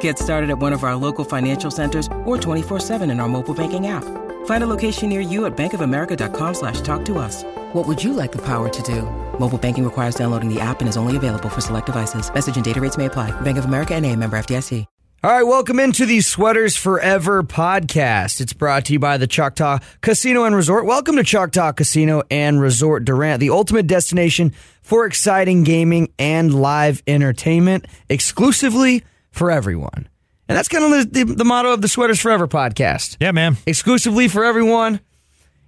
Get started at one of our local financial centers or 24-7 in our mobile banking app. Find a location near you at bankofamerica.com slash talk to us. What would you like the power to do? Mobile banking requires downloading the app and is only available for select devices. Message and data rates may apply. Bank of America and a member FDIC. All right, welcome into the Sweaters Forever podcast. It's brought to you by the Choctaw Casino and Resort. Welcome to Choctaw Casino and Resort Durant, the ultimate destination for exciting gaming and live entertainment exclusively for everyone. And that's kind of the, the, the motto of the Sweaters Forever podcast. Yeah, man. Exclusively for everyone.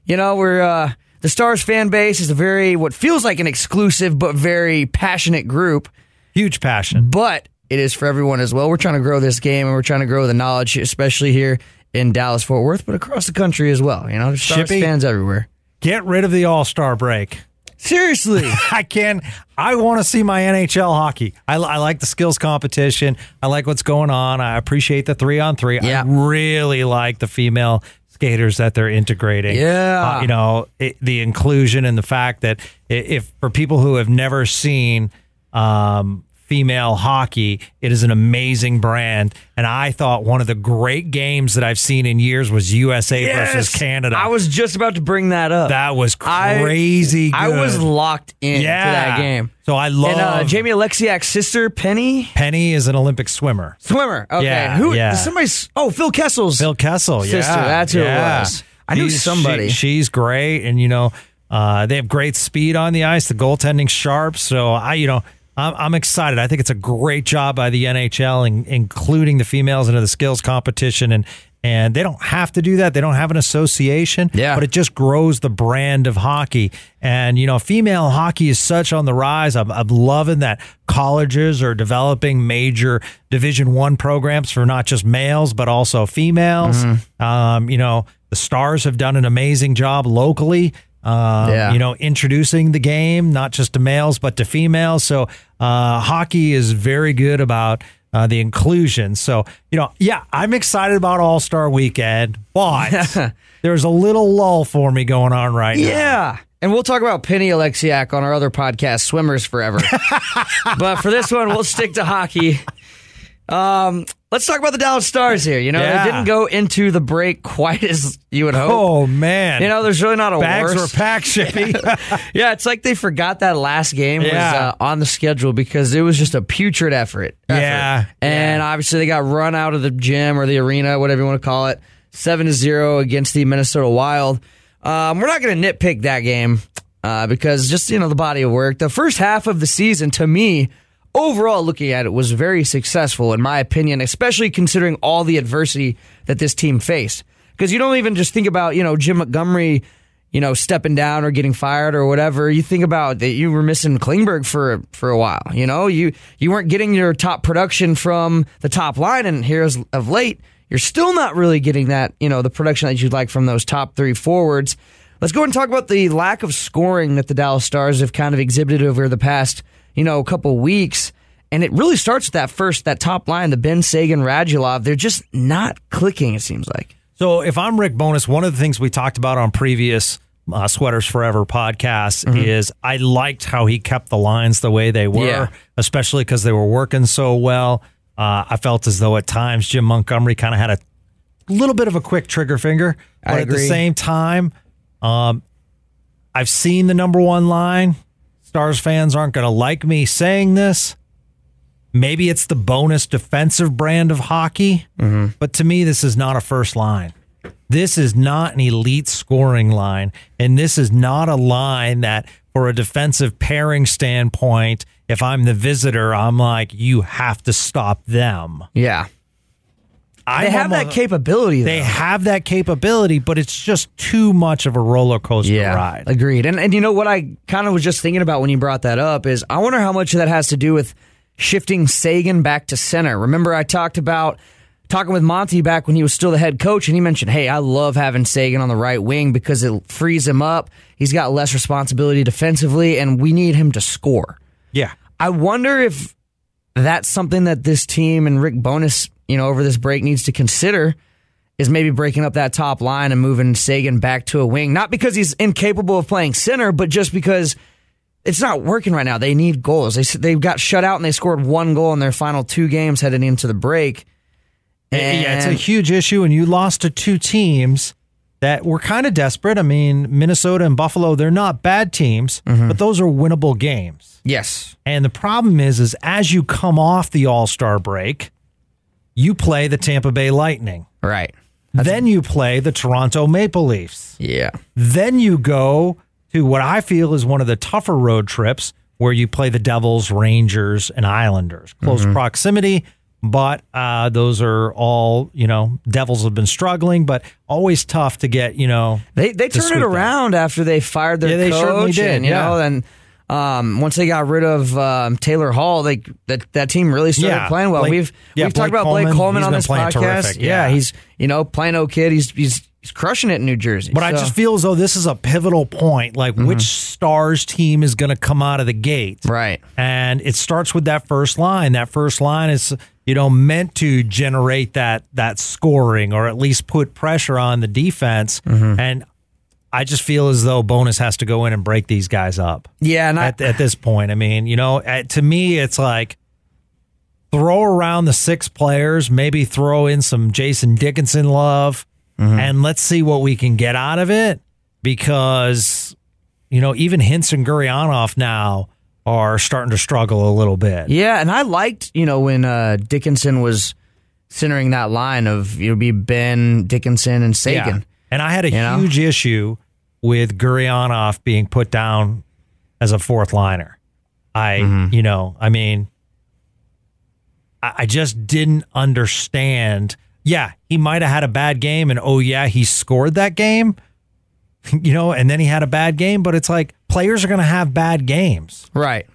You know, we're uh, the Stars fan base is a very what feels like an exclusive but very passionate group. Huge passion. But it is for everyone as well. We're trying to grow this game and we're trying to grow the knowledge, especially here in Dallas Fort Worth, but across the country as well. You know, Stars Shippy. fans everywhere. Get rid of the All Star break. Seriously. I can. I want to see my NHL hockey. I, I like the skills competition. I like what's going on. I appreciate the three on three. Yeah. I really like the female skaters that they're integrating. Yeah. Uh, you know, it, the inclusion and the fact that if for people who have never seen um, female hockey, it is an amazing brand. And I thought one of the great games that I've seen in years was USA versus Canada. I was just about to bring that up. That was I- crazy. I, was locked into yeah. that game. So I love And uh, Jamie Oleksiak's sister, Penny, Penny is an Olympic swimmer. swimmer. Okay. Yeah, Who? yeah. Somebody's. Oh, Phil Kessel's. Phil Kessel, Sister, yeah, that's who it was. I knew She's- somebody. she- she's great, and you know uh, they have great speed on the ice. The goaltending's sharp, so I, you know. I'm, I'm excited. I think it's a great job by the NHL, in, including the females into the skills competition, and and they don't have to do that. They don't have an association, Yeah. But it just grows the brand of hockey, and you know, female hockey is such on the rise. I'm, I'm loving that colleges are developing major Division One programs for not just males but also females. Um, you know, the Stars have done an amazing job locally. Um, Yeah. You know, introducing the game not just to males but to females. So uh, hockey is very good about uh, the inclusion. So you know, yeah, I'm excited about All Star Weekend, but there's a little lull for me going on right now. Yeah. And we'll talk about Penny Oleksiak on our other podcast, Swimmers Forever. but for this one, we'll stick to hockey. Um, let's talk about the Dallas Stars here. You know, Yeah. they didn't go into the break quite as you would hope. Oh man, You know, there's really not a bags worse. were packed, Shippy. yeah, it's like they forgot that last game was uh, on the schedule because it was just a putrid effort. effort. Yeah, and obviously they got run out of the gym or the arena, whatever you want to call it, seven to zero against the Minnesota Wild. Um, we're not going to nitpick that game uh, because just you know the body of work. The first half of the season, to me, overall looking at it, was very successful in my opinion, especially considering all the adversity that this team faced. Because you don't even just think about you know Jim Montgomery you know, stepping down or getting fired or whatever, you think about that you were missing Klingberg for for a while. You know, you you weren't getting your top production from the top line, and here's of late, you're still not really getting that. You know, the production that you'd like from those top three forwards. Let's go and talk about the lack of scoring that the Dallas Stars have kind of exhibited over the past, you know, a couple weeks. And it really starts with that first, that top line, the Benn Seguin, Radulov. They're just not clicking, it seems like. So if I'm Rick Bowness, one of the things we talked about on previous uh, Sweaters Forever podcasts Mm-hmm. is I liked how he kept the lines the way they were, Yeah. especially because they were working so well. Uh, I felt as though at times Jim Montgomery kind of had a little bit of a quick trigger finger, but at the same time, um, I've seen the number one line. Stars fans aren't going to like me saying this. Maybe it's the Bowness defensive brand of hockey, mm-hmm. but to me, this is not a first line. This is not an elite scoring line, and this is not a line that, for a defensive pairing standpoint, if I'm the visitor, I'm like, you have to stop them. Yeah. I They have that capability. They though. have that capability, but it's just too much of a roller coaster yeah, ride. agreed. And and you know what I kind of was just thinking about when you brought that up is I wonder how much of that has to do with shifting Seguin back to center. Remember I talked about talking with Monty back when he was still the head coach, and he mentioned, "Hey, I love having Seguin on the right wing because it frees him up. He's got less responsibility defensively, and we need him to score." yeah. I wonder if that's something that this team and Rick Bowness, you know, over this break needs to consider is maybe breaking up that top line and moving Seguin back to a wing. Not because he's incapable of playing center, but just because it's not working right now. They need goals. They they got shut out and they scored one goal in their final two games heading into the break. yeah, it's a huge issue, and you lost to two teams that were kind of desperate. I mean, Minnesota and Buffalo, they're not bad teams, Mm-hmm. but those are winnable games. yes. And the problem is, is as you come off the All Star break, you play the Tampa Bay Lightning. Right. then you play the Toronto Maple Leafs. Yeah. Then you go to what I feel is one of the tougher road trips where you play the Devils, Rangers, and Islanders. Close Mm-hmm. proximity, but uh, those are all, you know, Devils have been struggling, but always tough to get, you know. They they to turned sweep it them. around after they fired their Yeah, they coach, certainly did, and you yeah. know, then um, once they got rid of um, Taylor Hall, they that that team really started Yeah, playing well. Blake- we've yeah, we've talked Blake about Blake Coleman, Coleman he's on this podcast. yeah. yeah. he's you know playing no kid. He's he's he's crushing it in New Jersey. But I just feel as though this is a pivotal point. Like, which Stars team is going to come out of the gate? right. and it starts with that first line. That first line is you know meant to generate that that scoring or at least put pressure on the defense. And I just feel as though Bowness has to go in and break these guys up Yeah, and I, at, at this point. I mean, you know, at, to me, it's like throw around the six players, maybe throw in some Jason Dickinson love, and let's see what we can get out of it because, you know, even Hintz and Gurianov now are starting to struggle a little bit. yeah, and I liked you know when uh, Dickinson was centering that line of you know be Benn Dickinson and Seguin. Yeah. And I had a You know? huge issue with Gurianov being put down as a fourth liner. I, Mm-hmm. you know, I mean, I, I just didn't understand. Yeah, he might have had a bad game, and oh, yeah, he scored that game, you know, and then he had a bad game, but it's like players are going to have bad games. Right.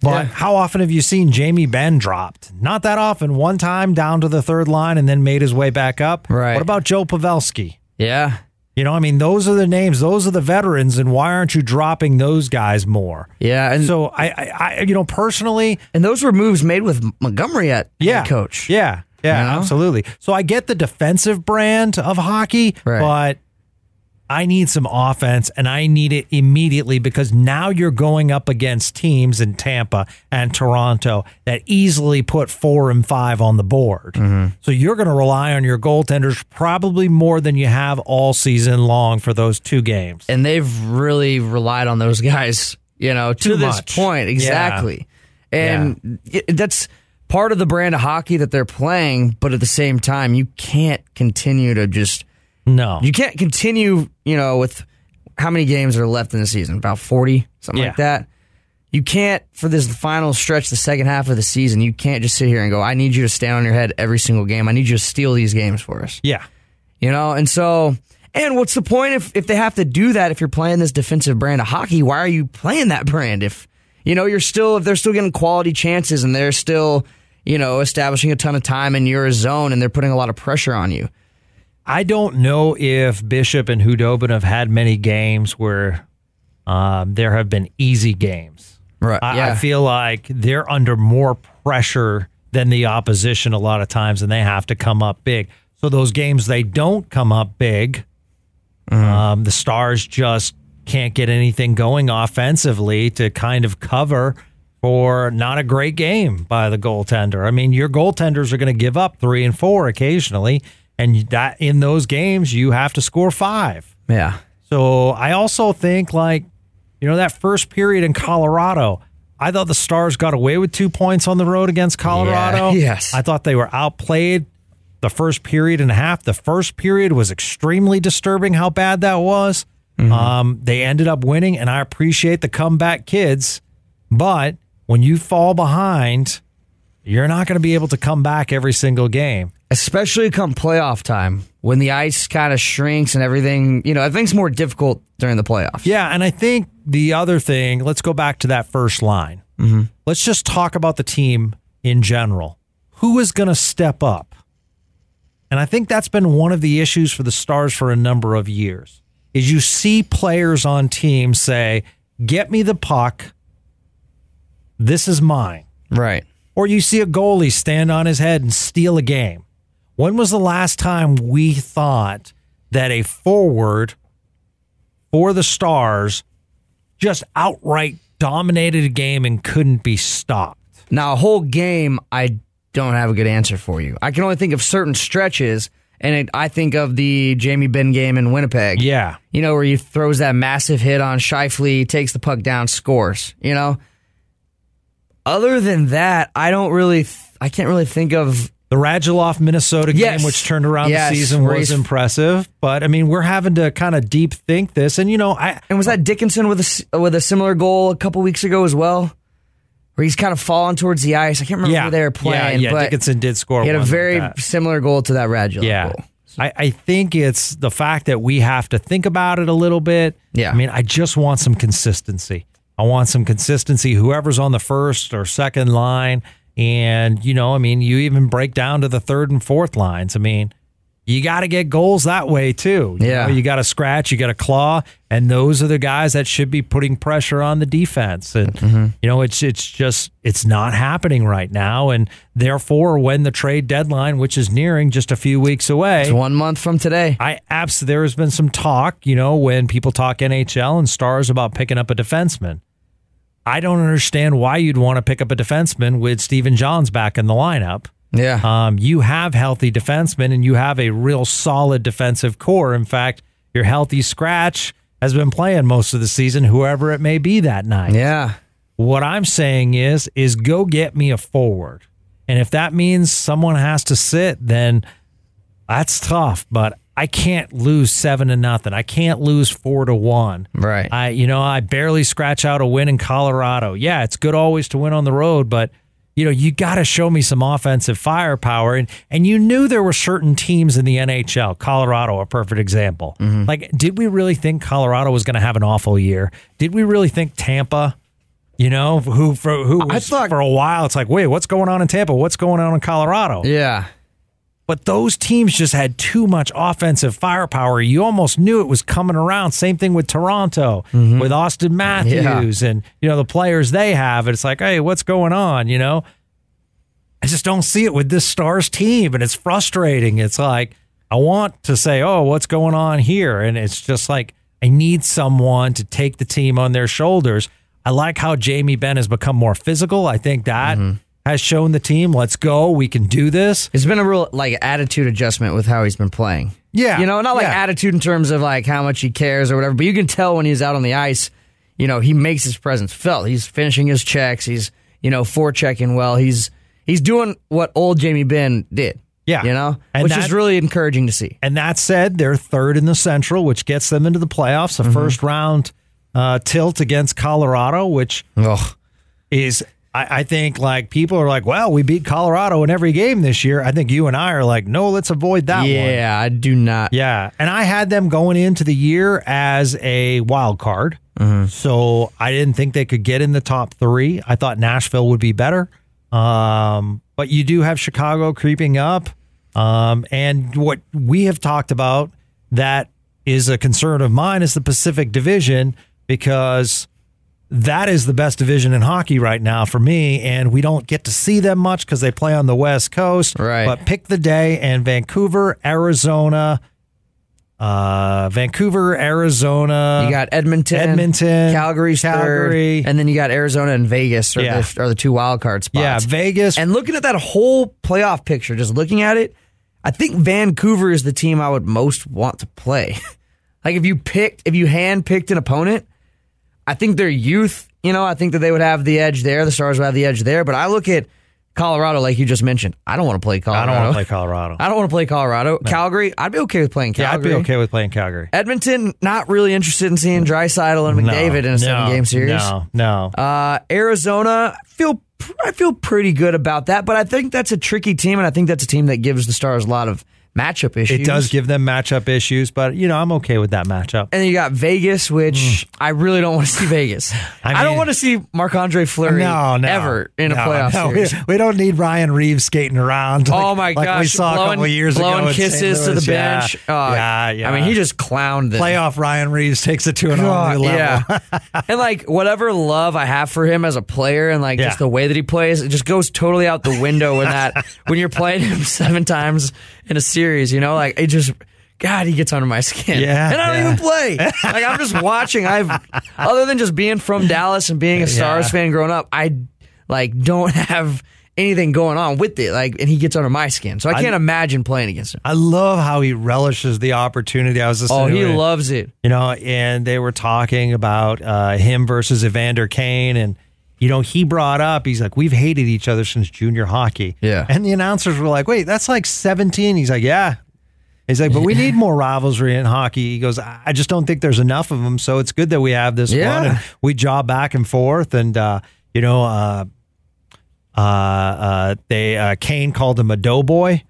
But Yeah. how often have you seen Jamie Benn dropped? Not that often. One time down to the third line and then made his way back up. Right. What about Joe Pavelski? Yeah. You know, I mean, those are the names, those are the veterans, and why aren't you dropping those guys more? Yeah, and So I, I, I you know, personally, and those were moves made with Montgomery at yeah, head coach. yeah, yeah, You know? absolutely. So I get the defensive brand of hockey, Right. but I need some offense, and I need it immediately because now you're going up against teams in Tampa and Toronto that easily put four and five on the board. Mm-hmm. So you're going to rely on your goaltenders probably more than you have all season long for those two games. and they've really relied on those guys, you know, to Too this much. point. Exactly. And it- that's part of the brand of hockey that they're playing, but at the same time, you can't continue to just No, you can't continue, you know, with how many games are left in the season? About 40, something like that. You can't for this final stretch, the second half of the season, you can't just sit here and go, I need you to stand on your head every single game. I need you to steal these games for us. yeah. You know, and so, and what's the point if, if they have to do that if you're playing this defensive brand of hockey? Why are you playing that brand? If, you know, you're still, if they're still getting quality chances and they're still, you know, establishing a ton of time in your zone and they're putting a lot of pressure on you. I don't know if Bishop and Khudobin have had many games where um, there have been easy games. Right. I, yeah. I feel like they're under more pressure than the opposition a lot of times, and they have to come up big. So those games they don't come up big, um, the Stars just can't get anything going offensively to kind of cover for not a great game by the goaltender. I mean, your goaltenders are going to give up three and four occasionally, and that in those games you have to score five. yeah. So I also think like, you know, that first period in Colorado, I thought the Stars got away with two points on the road against Colorado. Yeah, yes. I thought they were outplayed the first period and a half. The first period was extremely disturbing how bad that was. Um, they ended up winning, and I appreciate the comeback kids, but when you fall behind, you're not going to be able to come back every single game. Especially come playoff time when the ice kind of shrinks and everything. You know, I think it's more difficult during the playoffs. Yeah, and I think the other thing, let's go back to that first line. Mm-hmm. Let's just talk about the team in general. Who is going to step up? And I think that's been one of the issues for the Stars for a number of years. Is you see players on teams say, "Get me the puck. This is mine." Right. Or you see a goalie stand on his head and steal a game. When was the last time we thought that a forward for the Stars just outright dominated a game and couldn't be stopped? Now, a whole game, I don't have a good answer for you. I can only think of certain stretches, and it, I think of the Jamie Benn game in Winnipeg. Yeah. You know, where he throws that massive hit on Scheifele, takes the puck down, scores. You know? Other than that, I don't really, th- I can't really think of The Radulov Minnesota Yes. game, which turned around Yes, the season, where was impressive. But I mean, we're having to kind of deep think this. And, you know, I, And was that Dickinson with a with a similar goal a couple weeks ago as well, where he's kind of falling towards the ice? I can't remember yeah, who they were playing, yeah, yeah. Dickinson did score. he had a like very that. similar goal to that Radulov Yeah. goal. I, I think it's the fact that we have to think about it a little bit. Yeah. I mean, I just want some consistency. I want some consistency, whoever's on the first or second line. And, you know, I mean, you even break down to the third and fourth lines. I mean, you got to get goals that way too. You Yeah. know, you got to scratch, you got to claw, and those are the guys that should be putting pressure on the defense. And Mm-hmm. you know, it's it's just it's not happening right now. And therefore, when the trade deadline, which is nearing just a few weeks away, It's one month from today. I abs there has been some talk, you know, when people talk NHL and stars about picking up a defenseman. I don't understand why you'd want to pick up a defenseman with Stephen Johns back in the lineup. Yeah. Um, you have healthy defensemen and you have a real solid defensive core. In fact, your healthy scratch has been playing most of the season, whoever it may be that night. yeah. What I'm saying is, is go get me a forward. And if that means someone has to sit, then that's tough. But I can't lose seven to nothing. I can't lose four to one. Right. I, you know, I barely scratch out a win in Colorado. Yeah, it's good always to win on the road, but you know, you got to show me some offensive firepower. And and you knew there were certain teams in the NHL. Colorado, a perfect example. Mm-hmm. Like, did we really think Colorado was going to have an awful year? Did we really think Tampa? You know, who for who I thought- for a while it's like, wait, what's going on in Tampa? What's going on in Colorado? yeah. But those teams just had too much offensive firepower. You almost knew it was coming around. Same thing with Toronto, mm-hmm. with Auston Matthews and you know the players they have. It's like, hey, what's going on? You know, I just don't see it with this Stars team, and it's frustrating. It's like I want to say, oh, what's going on here? And it's just like I need someone to take the team on their shoulders. I like how Jamie Benn has become more physical. I think that mm-hmm. Has shown the team, let's go, we can do this. It's been a real like attitude adjustment with how he's been playing. Yeah, You know, not like yeah. attitude in terms of like how much he cares or whatever, but you can tell when he's out on the ice, you know, he makes his presence felt. He's finishing his checks, he's, you know, forechecking well. He's he's doing what old Jamie Benn did. Yeah. You know? And which that- is really encouraging to see. And that said, they're third in the Central, which gets them into the playoffs. A Mm-hmm. first round uh, tilt against Colorado, which Ugh. is, I, I think, like people are like, well, we beat Colorado in every game this year. I think you and I are like, no, let's avoid that one. Yeah, I do not. Yeah. And I had them going into the year as a wild card. Mm-hmm. So I didn't think they could get in the top three. I thought Nashville would be better. Um, but you do have Chicago creeping up. Um, and what we have talked about that is a concern of mine is the Pacific Division because that is the best division in hockey right now for me. And we don't get to see them much because they play on the West Coast. Right. But pick the day and Vancouver, Arizona, uh, Vancouver, Arizona. You got Edmonton, Edmonton, Calgary's Calgary. third, and then you got Arizona and Vegas are, Yeah. the, are the two wild card spots. yeah, Vegas. And looking at that whole playoff picture, just looking at it, I think Vancouver is the team I would most want to play. like if you picked, if you hand picked an opponent, I think their youth, you know, I think that they would have the edge there. The Stars would have the edge there. But I look at Colorado, like you just mentioned, I don't want to play Colorado. I don't want to play Colorado. I don't want to play Colorado. Calgary, I'd be okay with playing yeah, I'd be okay with playing Calgary. Edmonton, not really interested in seeing Draisaitl and McDavid in a no, seven game series. No, no. Uh, Arizona, feel I feel pretty good about that, but I think that's a tricky team, and I think that's a team that gives the Stars a lot of matchup issues. it does give them matchup issues, but you know I'm okay with that matchup. And then you got Vegas, which mm. I really don't want to see Vegas. I, I don't want to see Marc Andre Fleury No, no, ever in a playoff no, series. We, we don't need Ryan Reaves skating around. oh like- my like gosh! we saw blowing, a couple years blowing ago. in St. kisses to the Louis. Yeah, bench. Oh, yeah, yeah. I mean, he just clowned the playoff Ryan Reaves takes it to an all new level. Yeah. and like whatever love I have for him as a player and like Yeah. just the way that he plays, it just goes totally out the window when that when you're playing him seven times in a series, you know, like it just God, he gets under my skin. Yeah, And I don't yeah. even play. Like I'm just watching. I've other than just being from Dallas and being a Stars Yeah. fan growing up, I like don't have anything going on with it. Like and he gets under my skin. So I can't imagine playing against him. I love how he relishes the opportunity. I was listening Oh, he loves it. you know, and they were talking about uh, him versus Evander Kane, and you know, he brought up he's like, we've hated each other since junior hockey. Yeah. and the announcers were like, wait, that's like seventeen. He's like, yeah. He's like, but we need more rivalry in hockey. He goes, I just don't think there's enough of them. So it's good that we have this Yeah. one, and we job back and forth, and uh, you know, uh, uh, uh, they uh, Kane called him a doughboy.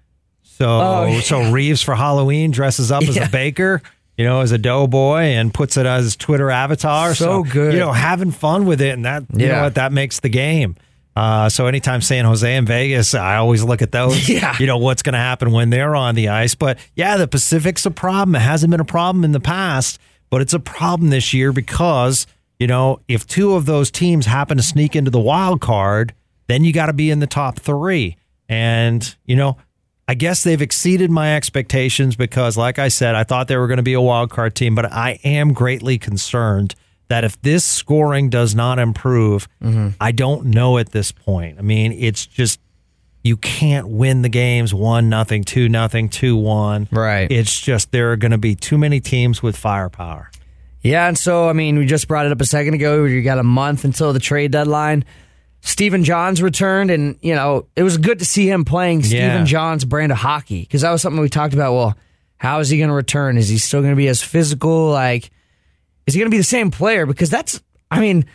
So Oh, yeah. so Reaves for Halloween dresses up as Yeah. a baker, you know, as a doughboy and puts it as his Twitter avatar. So good. You know, having fun with it and that you know what, that makes the game. Uh, so anytime San Jose and Vegas, I always look at those. Yeah. You know, what's gonna happen when they're on the ice. But yeah, the Pacific's a problem. It hasn't been a problem in the past, but it's a problem this year because, you know, if two of those teams happen to sneak into the wild card, then you gotta be in the top three. And, you know, I guess they've exceeded my expectations because, like I said, I thought they were going to be a wild card team, but I am greatly concerned that if this scoring does not improve, mm-hmm. I don't know at this point. I mean, it's just you can't win the games one nothing, two nothing, two one. Right. It's just there are going to be too many teams with firepower. Yeah, and so I mean, we just brought it up a second ago. You got a month until the trade deadline. Stephen Johns returned, and you know it was good to see him playing Yeah. Stephen Johns' brand of hockey because that was something we talked about. Well, how is he going to return? Is he still going to be as physical? Like, is he going to be the same player? Because that's, I mean,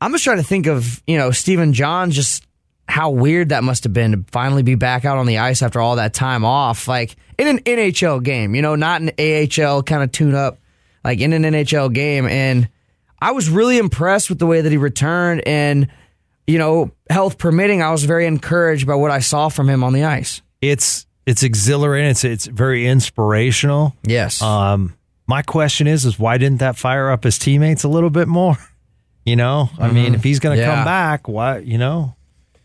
I'm just trying to think of you know Stephen Johns just how weird that must have been to finally be back out on the ice after all that time off, like in an NHL game, you know, not an AHL kind of tune up, like in an NHL game. And I was really impressed with the way that he returned. And, you know, health permitting, I was very encouraged by what I saw from him on the ice. It's it's exhilarating. It's it's very inspirational. Yes. Um, my question is, is why didn't that fire up his teammates a little bit more? You know, I mean, if he's going to Mm-hmm. Yeah. come back, why? You know,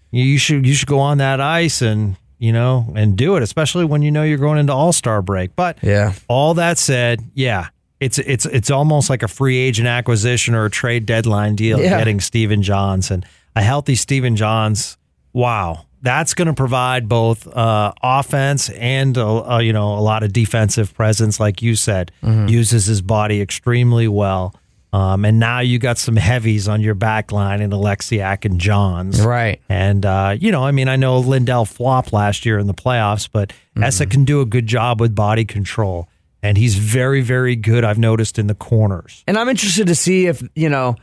you, you should you should go on that ice and you know and do it, especially when you know you're going into All Star break. But Yeah. all that said, yeah, it's it's it's almost like a free agent acquisition or a trade deadline deal Yeah. getting Stephen Johns and a healthy Stephen Johns. Wow, that's going to provide both uh, offense and uh, uh, you know a lot of defensive presence, like you said. Mm-hmm. Uses his body extremely well. Um, and now you got some heavies on your back line in Oleksiak and Johns. Right. And, uh, you know, I mean, I know Lindell flopped last year in the playoffs, but Mm-hmm. Esa can do a good job with body control. And he's very, very good, I've noticed, in the corners. And I'm interested to see if, you know,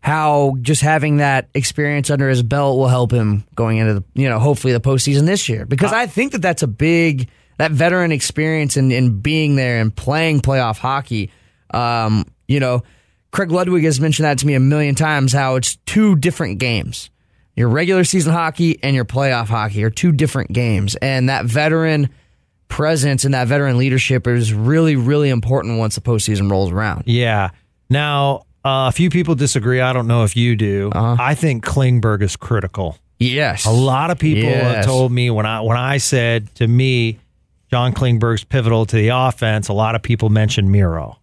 how just having that experience under his belt will help him going into the, you know, hopefully the postseason this year. Because I think that that's a big, that veteran experience and in, in being there and playing playoff hockey. Um, you know, Craig Ludwig has mentioned that to me a million times how it's two different games. Your regular season hockey and your playoff hockey are two different games. And that veteran presence and that veteran leadership is really, really important once the postseason rolls around. Yeah. Now, uh, a few people disagree. I don't know if you do. Uh-huh. I think Klingberg is critical. Yes. A lot of people have told me when I when I said to me, John Klingberg's pivotal to the offense. A lot of people mentioned Miro,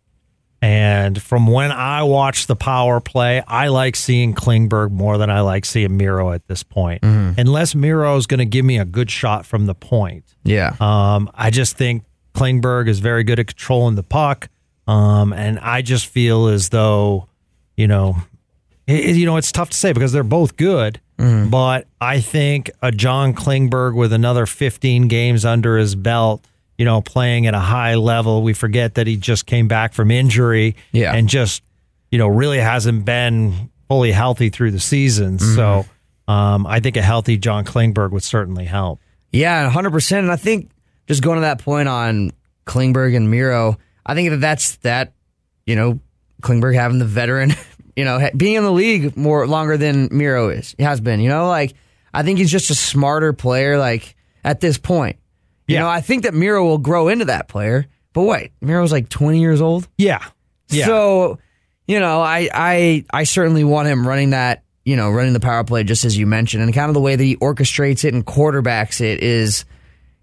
and from when I watch the power play, I like seeing Klingberg more than I like seeing Miro at this point. Mm-hmm. Unless Miro is going to give me a good shot from the point, Yeah. um, I just think Klingberg is very good at controlling the puck, um, and I just feel as though, you know, it, you know, it's tough to say because they're both good. But I think a John Klingberg with another 15 games under his belt, you know, playing at a high level. We forget that he just came back from injury Yeah. and just, you know, really hasn't been fully healthy through the season. So um, I think a healthy John Klingberg would certainly help. Yeah, 100%. And I think just going to that point on Klingberg and Miro, I think that that's that, you know, Klingberg having the veteran, you know, being in the league more longer than Miro is, has been, you know, like I think he's just a smarter player, like at this point. You Yeah. know, I think that Miro will grow into that player. But wait, Miro's like 20 years old? Yeah. Yeah. So, you know, I, I I certainly want him running that, you know, running the power play just as you mentioned, and kind of the way that he orchestrates it and quarterbacks it is,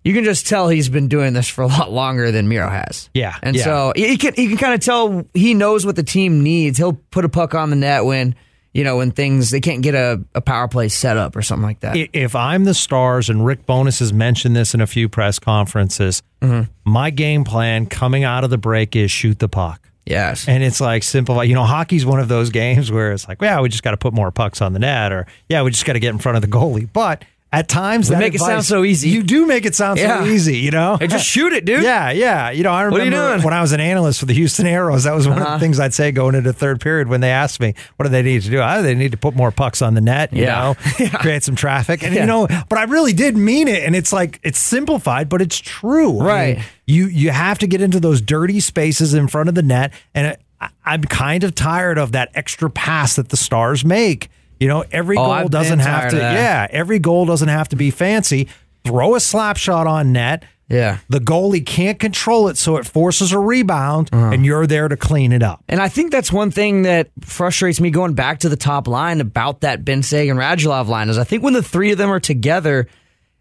you can just tell he's been doing this for a lot longer than Miro has. Yeah, and yeah. so he can he can kind of tell he knows what the team needs. He'll put a puck on the net when you know when things they can't get a, a power play set up or something like that. If I'm the stars, and Rick Bowness has mentioned this in a few press conferences, mm-hmm. my game plan coming out of the break is shoot the puck. yes, And it's like simple. You know, hockey's one of those games where it's like, yeah, we just got to put more pucks on the net, or yeah, we just got to get in front of the goalie. But at times, that make it sound so easy. You do make it sound Yeah. so easy. You know, Hey, just shoot it, dude. Yeah, yeah. You know, I What are you remember when I was an analyst for the Houston Aeros. That was one of Uh-huh. the things I'd say going into third period when they asked me, "What do they need to do?" Oh, they need to put more pucks on the net. You Yeah. know, create some traffic, and Yeah. you know. But I really did mean it, and it's like it's simplified, but it's true. I Right. mean, you you have to get into those dirty spaces in front of the net, and I, I'm kind of tired of that extra pass that the Stars make. You know, every Oh, goal I've doesn't have to. Yeah, every goal doesn't have to be fancy. Throw a slap shot on net. Yeah. The goalie can't control it, so it forces a rebound, Uh-huh. and you're there to clean it up. And I think that's one thing that frustrates me going back to the top line about that Benn Seguin Radulov line is I think when the three of them are together,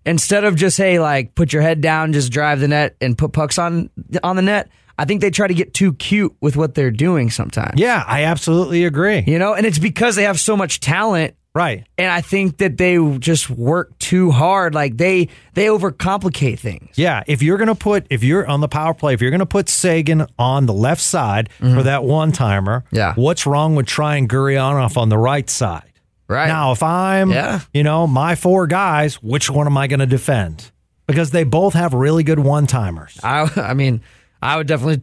instead of just hey like put your head down, just drive the net and put pucks on on the net, I think they try to get too cute with what they're doing sometimes. Yeah, I absolutely agree. You know, and it's because they have so much talent. Right. And I think that they just work too hard. Like they they overcomplicate things. Yeah, if you're going to put if you're on the power play, if you're going to put Seguin on the left side for that one timer, Mm-hmm. Yeah. what's wrong with trying Gurianov on the right side? Right. Now, if I'm, Yeah. you know, my four guys, which one am I going to defend? Because they both have really good one timers. I I mean, I would definitely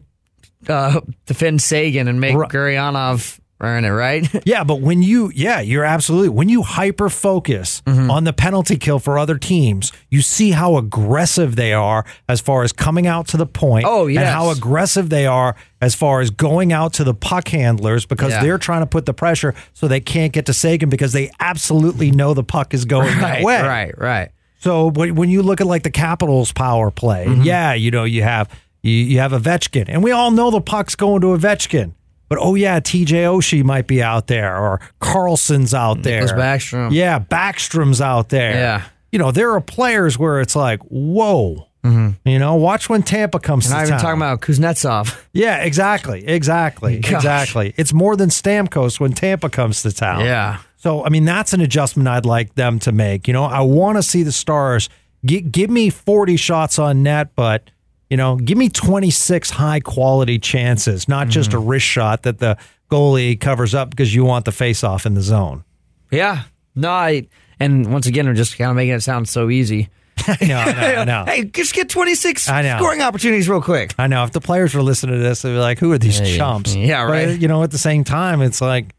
uh, defend Seguin and make Right. Gurianov earn it, right? Yeah, but when you, yeah, you're absolutely, when you hyper focus Mm-hmm. on the penalty kill for other teams, you see how aggressive they are as far as coming out to the point. Oh, And how aggressive they are as far as going out to the puck handlers because Yeah. they're trying to put the pressure so they can't get to Seguin because they absolutely know the puck is going that way. right, right. So when when you look at like the Capitals power play, Mm-hmm. yeah, you know you have you, you have Ovechkin, and we all know the puck's going to Ovechkin. But oh yeah, TJ Oshie might be out there, or Carlson's out mm, there. Nicklas Backstrom. Yeah, Backstrom's out there. Yeah. You know there are players where it's like, whoa. Mm-hmm. You know, watch when Tampa comes And to I'm even town. talking about Kuznetsov. yeah, exactly, exactly, Gosh. exactly. It's more than Stamkos when Tampa comes to town. Yeah. So, I mean, that's an adjustment I'd like them to make. You know, I want to see the Stars gi- give me 40 shots on net, but, you know, give me 26 high quality chances, not just a mm-hmm. wrist shot that the goalie covers up because you want the face off in the zone. Yeah. No, I, and once again, I'm just kind of making it sound so easy. I know, I know, I know. Hey, just get 26 I know. scoring opportunities real quick. I know. If the players were listening to this, they'd be like, who are these Hey, chumps? yeah, But, right. you know, at the same time, it's like,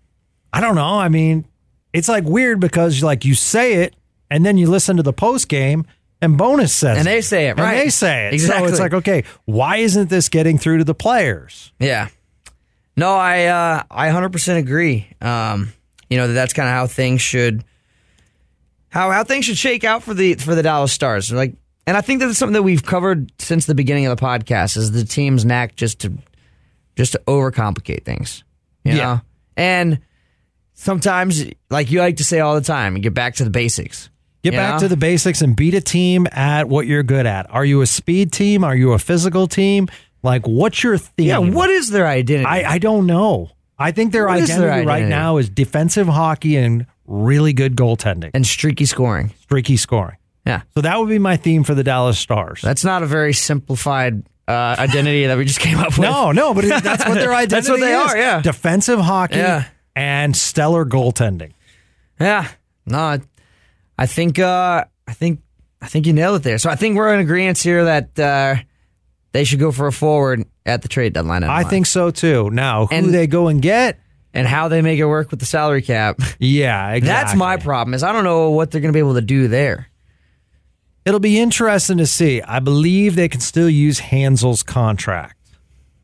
I don't know. I mean, it's like weird because like you say it and then you listen to the post game and Bowness says And it. they say it, And right. they say it. exactly. So it's like, okay, why isn't this getting through to the players? Yeah. No, I uh, I 100% agree. Um, you know that that's kind of how things should how how things should shake out for the for the Dallas Stars. Like, and I think that's something that we've covered since the beginning of the podcast is the team's knack just to just to overcomplicate things. You Yeah. And sometimes, like you like to say all the time, you get back to the basics. Get You back to the basics and beat a team at what you're good at. Are you a speed team? Are you a physical team? Like, what's your theme? Yeah, what is their identity? I, I don't know. I think their identity, their right now is defensive hockey and really good goaltending, and streaky scoring. streaky scoring. Yeah. So that would be my theme for the Dallas Stars. That's not a very simplified uh, identity that we just came up with. no, no, but it- that's what their identity That's what they is. are, yeah. Defensive hockey Yeah. and stellar goaltending. Yeah. No, I, think uh, I think I think you nailed it there. So I think we're in agreement here that uh, they should go for a forward at the trade deadline. I think so too. Now, who And- they go and get? and how they make it work with the salary cap. Yeah, exactly. That's my problem. Is I don't know what they're going to be able to do there. It'll be interesting to see. I believe they can still use Hanzal's contract.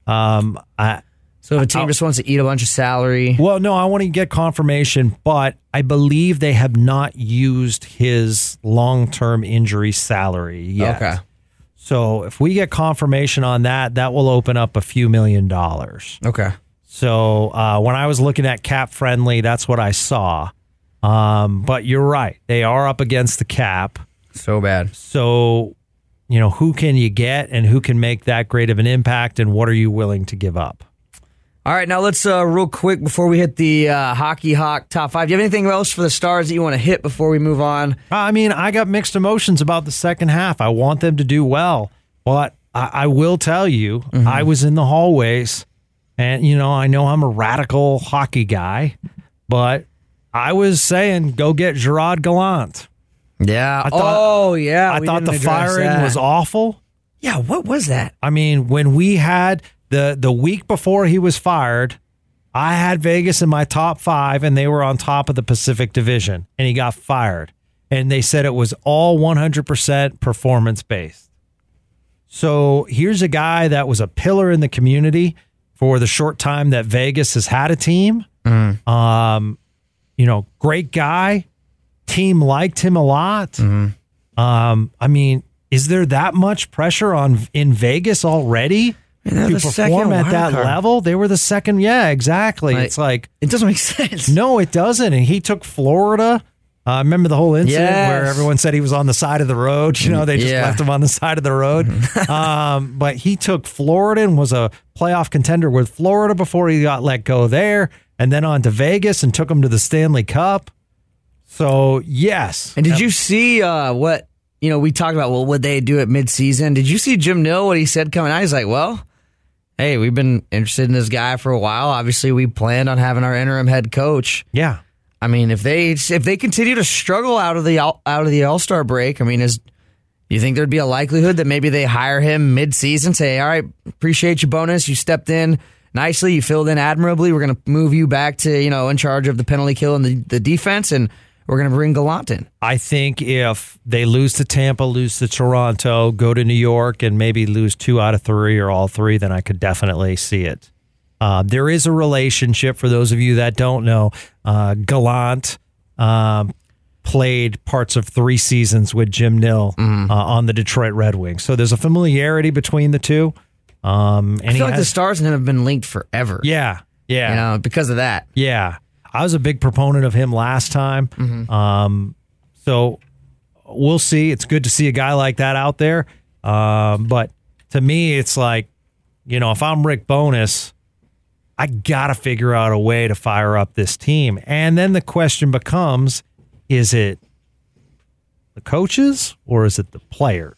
Um, I So if a team just wants to eat a bunch of salary, well, no, I want to get confirmation, but I believe they have not used his long-term injury salary yet. okay, So if we get confirmation on that, that will open up a few million dollars. okay, So uh, when I was looking at cap friendly, that's what I saw. Um, but you're right; they are up against the cap. so bad. So, you know, who can you get and who can make that great of an impact and what are you willing to give up? All right, now let's uh, real quick before we hit the uh, hockey hawk top five. Do you have anything else for the stars that you want to hit before we move on? I mean, I got mixed emotions about the second half. I want them to do well. But I, I will tell you, I was in the hallways and, you know, I know I'm a radical hockey guy, but I was saying go get Gerard Gallant. Yeah. I thought- oh, yeah. I we thought the firing that. was awful. Yeah. What was that? I mean, when we had the the week before he was fired, I had Vegas in my top five, and they were on top of the Pacific Division, and he got fired. And they said it was all 100% performance based. So here's a guy that was a pillar in the community for the short time that Vegas has had a team. Um, you know, great guy. Team liked him a lot. Um, I mean, is there that much pressure on in Vegas already they're to perform at that card. level? They were the second. Yeah, exactly. Like- it's like It doesn't make sense. no, it doesn't. And he took Florida. Uh, remember the whole incident Yes. where everyone said he was on the side of the road? You know, they just Yeah. left him on the side of the road. um, but he took Florida and was a playoff contender with Florida before he got let go there, and then on to Vegas and took him to the Stanley Cup. So yes, And did you see uh, what you know? We talked about. Well, would they do it mid-season? Did you see Jim Nill? What he said coming out? He's like, "Well, hey, we've been interested in this guy for a while. Obviously, we planned on having our interim head coach. yeah. I mean, if they if they continue to struggle out of the out of the All Star break, I mean, is you think there'd be a likelihood that maybe they hire him mid-season? Say, all right, appreciate your Bowness. You stepped in nicely. You filled in admirably. We're going to move you back to you know in charge of the penalty kill and the, the defense, and we're going to bring Gallant in. I think if they lose to Tampa, lose to Toronto, go to New York, and maybe lose two out of three or all three, then I could definitely see it. Uh, there is a relationship for those of you that don't know. Uh, Gallant um, played parts of three seasons with Jim Nill uh, on the Detroit Red Wings, so there's a familiarity between the two. Um, and I feel like the stars and him have been linked forever. yeah, yeah, you know, because of that. yeah, I was a big proponent of him last time. Um, so we'll see. It's good to see a guy like that out there. Um, but to me, it's like, you know, if I'm Rick Bowness, I got to figure out a way to fire up this team. And then the question becomes is it the coaches or is it the players?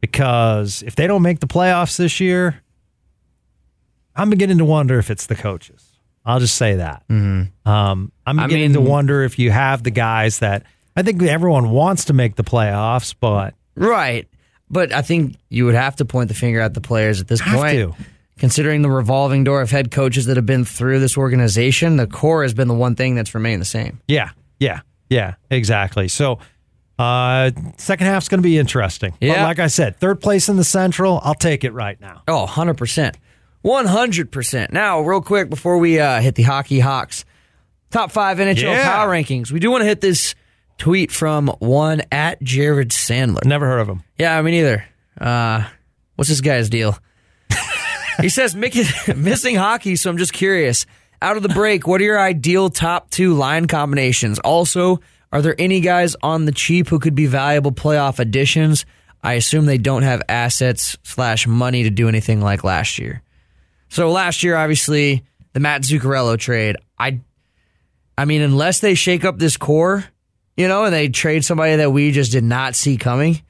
Because if they don't make the playoffs this year, I'm beginning to wonder if it's the coaches. I'll just say that. Um, I'm I beginning to wonder if you have the guys that I think everyone wants to make the playoffs, but Right. But I think you would have to point the finger at the players at this point. to. Considering the revolving door of head coaches that have been through this organization, the core has been the one thing that's remained the same. yeah, yeah, yeah, exactly. So, uh, second half's going to be interesting. But Yeah. like I said, third place in the Central, I'll take it right now. Oh, 100%. 100%. Now, real quick before we uh, hit the Hockey Hawks top five NHL Yeah. power rankings, we do want to hit this tweet from one at Jared Sandler. Never heard of him. Yeah, me neither. Uh, what's this guy's deal? he says missing hockey, so I'm just curious. Out of the break, what are your ideal top two line combinations? Also, are there any guys on the cheap who could be valuable playoff additions? I assume they don't have assets slash money to do anything like last year. So last year, obviously, the Matt Zuccarello trade. I, I mean, unless they shake up this core, you know, and they trade somebody that we just did not see coming.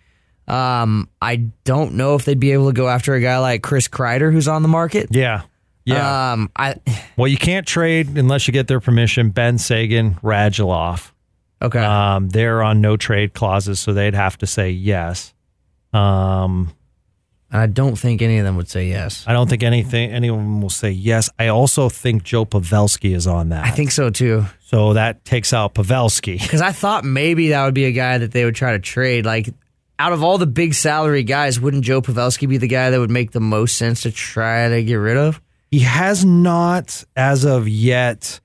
Um, I don't know if they'd be able to go after a guy like Chris Kreider, who's on the market. Yeah, yeah. Um, I well, you can't trade unless you get their permission. Benn Seguin, Radulov. Okay. Um, they're on no trade clauses, so they'd have to say yes. Um, I don't think any of them would say yes. I don't think anything anyone will say yes. I also think Joe Pavelski is on that. I think so too. so. That takes out Pavelski. Because I thought maybe that would be a guy that they would try to trade. Like, out of all the big salary guys, wouldn't Joe Pavelski be the guy that would make the most sense to try to get rid of? He has not, as of yet,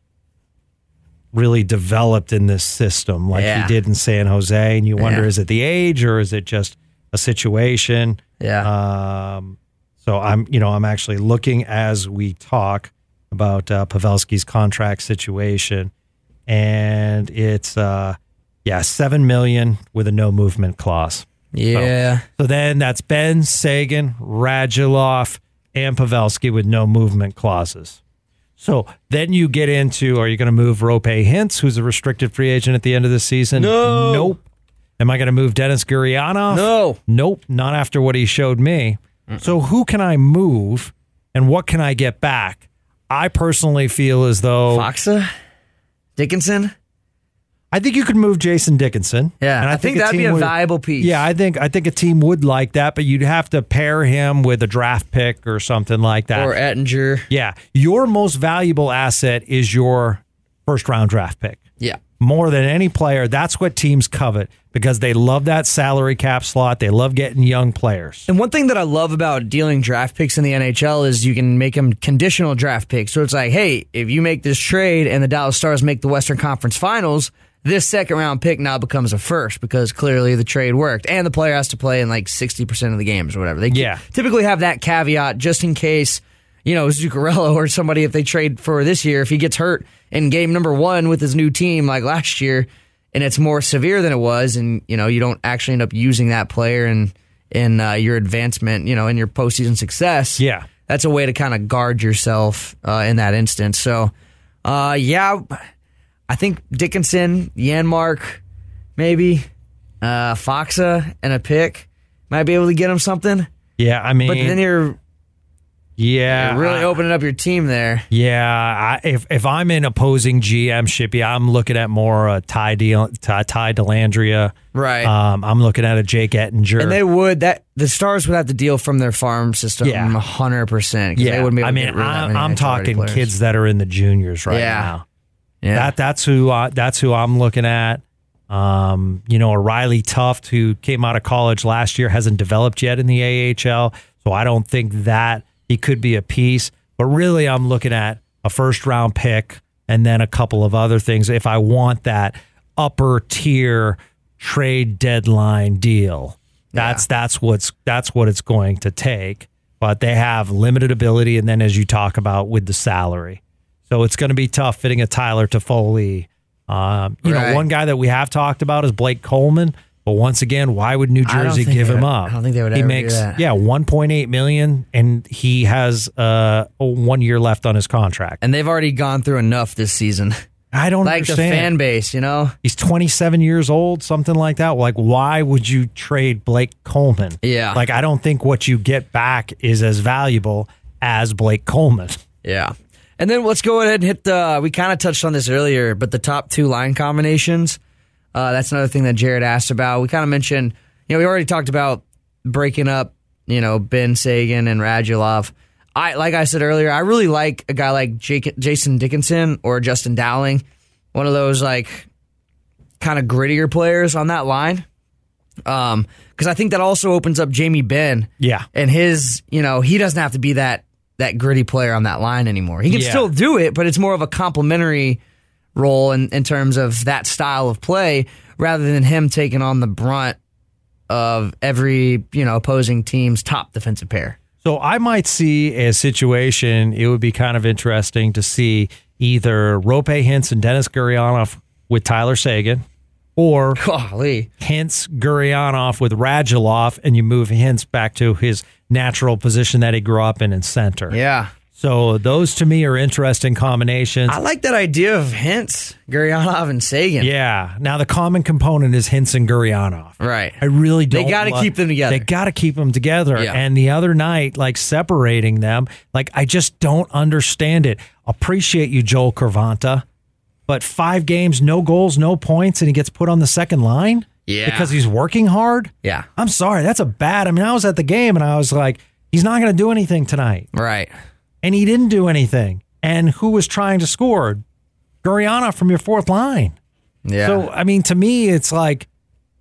really developed in this system like Yeah. he did in San Jose. And you wonder, Yeah. is it the age or is it just a situation? Yeah. Um, so I'm, you know, I'm actually looking as we talk about uh, Pavelski's contract situation, and it's uh, yeah, seven million with a no movement clause. yeah. So then that's Benn Seguin, Radulov, and Pavelski with no movement clauses. So then you get into are you going to move Roope Hintz, who's a restricted free agent at the end of the season? No. Nope. Am I going to move Dennis Gurianov? No. Nope. Not after what he showed me. So who can I move and what can I get back? I personally feel as though Faksa? Dickinson? I think you could move Jason Dickinson. Yeah. and I, think, a that'd be a would- valuable piece. Yeah, I think I think a team would like that, but you'd have to pair him with a draft pick or something like that. Or Oettinger. yeah, your most valuable asset is your first round draft pick. Yeah. More than any player, that's what teams covet because they love that salary cap slot. They love getting young players. And one thing that I love about dealing draft picks in the NHL is you can make them conditional draft picks. So it's like, hey, if you make this trade and the Dallas Stars make the Western Conference Finals, this second round pick now becomes a first because clearly the trade worked. And the player has to play in like 60% of the games or whatever. They Yeah. typically have that caveat just in case, you know, Zuccarello or somebody, if they trade for this year, if he gets hurt in game number one with his new team like last year, and it's more severe than it was, and you know you don't actually end up using that player in in uh, your advancement, you know, in your postseason success. Yeah. that's a way to kind of guard yourself uh, in that instance. So, uh, yeah, I think Dickinson, Janmark, maybe uh, Faksa, and a pick might be able to get him something. Yeah, I mean, But then you're, yeah, you're really I- opening up your team there. Yeah, I, if if I'm in opposing GM Shippy, I'm looking at more uh, Ty, De, Ty Ty Dellandrea. Right. Um, I'm looking at a Jake Oettinger. And they would that the Stars would have to deal from their farm system, Yeah. hundred percent. yeah, they wouldn't be able I to mean, get rid I'm, many I'm talking players. kids that are in the juniors right Yeah. now. Yeah, That that's who I, that's who I'm looking at. Um, you know, a Riley Tufte who came out of college last year hasn't developed yet in the AHL, so I don't think that he could be a piece. But really, I'm looking at a first round pick and then a couple of other things if I want that upper tier trade deadline deal. That's that's what's that's what it's going to take. But they have limited ability, and then as you talk about with the salary, so it's going to be tough fitting a Tyler Toffoli. Um, you Right. know, one guy that we have talked about is Blake Coleman. But once again, why would New Jersey give him would- up? I don't think they would He ever do makes yeah 1.8 million, and he has uh one year left on his contract. and they've already gone through enough this season. I don't like the understand. fan base, you know. He's 27 years old, something like that. Like, why would you trade Blake Coleman? Yeah. Like, I don't think what you get back is as valuable as Blake Coleman. Yeah. And then let's go ahead and hit the. We kind of touched on this earlier, but the top two line combinations. Uh, that's another thing that Jared asked about. We kind of mentioned, you know, we already talked about breaking up, you know, Benn Seguin and Radulov. I like I said earlier, I really like a guy like Jake, Jason Dickinson or Justin Dowling, one of those like kind of grittier players on that line. Um, because I think that also opens up Jamie Benn. Yeah. and his, you know, he doesn't have to be that that gritty player on that line anymore. He can Yeah. still do it, but it's more of a complementary role in, in terms of that style of play rather than him taking on the brunt of every, you know, opposing team's top defensive pair. So I might see a situation. It would be kind of interesting to see either Roope Hintz and Dennis Gurianov with Tyler Seguin, or Golly. Hintz Gurianov with Radulov, and you move Hintz back to his natural position that he grew up in in center. Yeah. So those to me are interesting combinations. I like that idea of Hintz, Gurianov and Seguin. yeah. Now the common component is Hintz and Gurianov. Right. I really don't. They gotta lo- keep them together. They got to keep them together. Yeah. And the other night, like separating them, like I just don't understand it. Appreciate you, Joel Kiviranta. but five games, no goals, no points, and he gets put on the second line Yeah. because he's working hard. Yeah. I'm sorry, that's a bad. I mean, I was at the game and I was like, he's not going to do anything tonight, Right. And he didn't do anything. And who was trying to score? Guriana from your fourth line. Yeah. So, I mean, to me, it's like